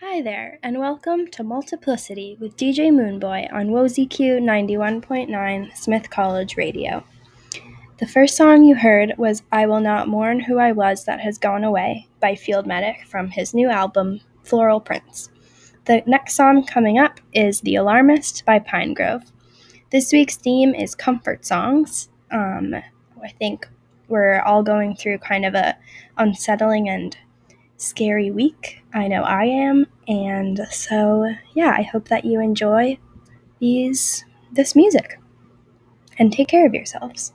Hi there, and welcome to Multiplicity with DJ Moonboy on WOZQ 91.9 Smith College Radio. The first song you heard was I Will Not Mourn Who I Was That Has Gone Away by Field Medic from his new album, Floral Prince. The next song coming up is The Alarmist by Pinegrove. This week's theme is comfort songs. Um, I think we're all going through kind of a unsettling and scary week. I know I am. And so, yeah, I hope that you enjoy these this music and take care of yourselves.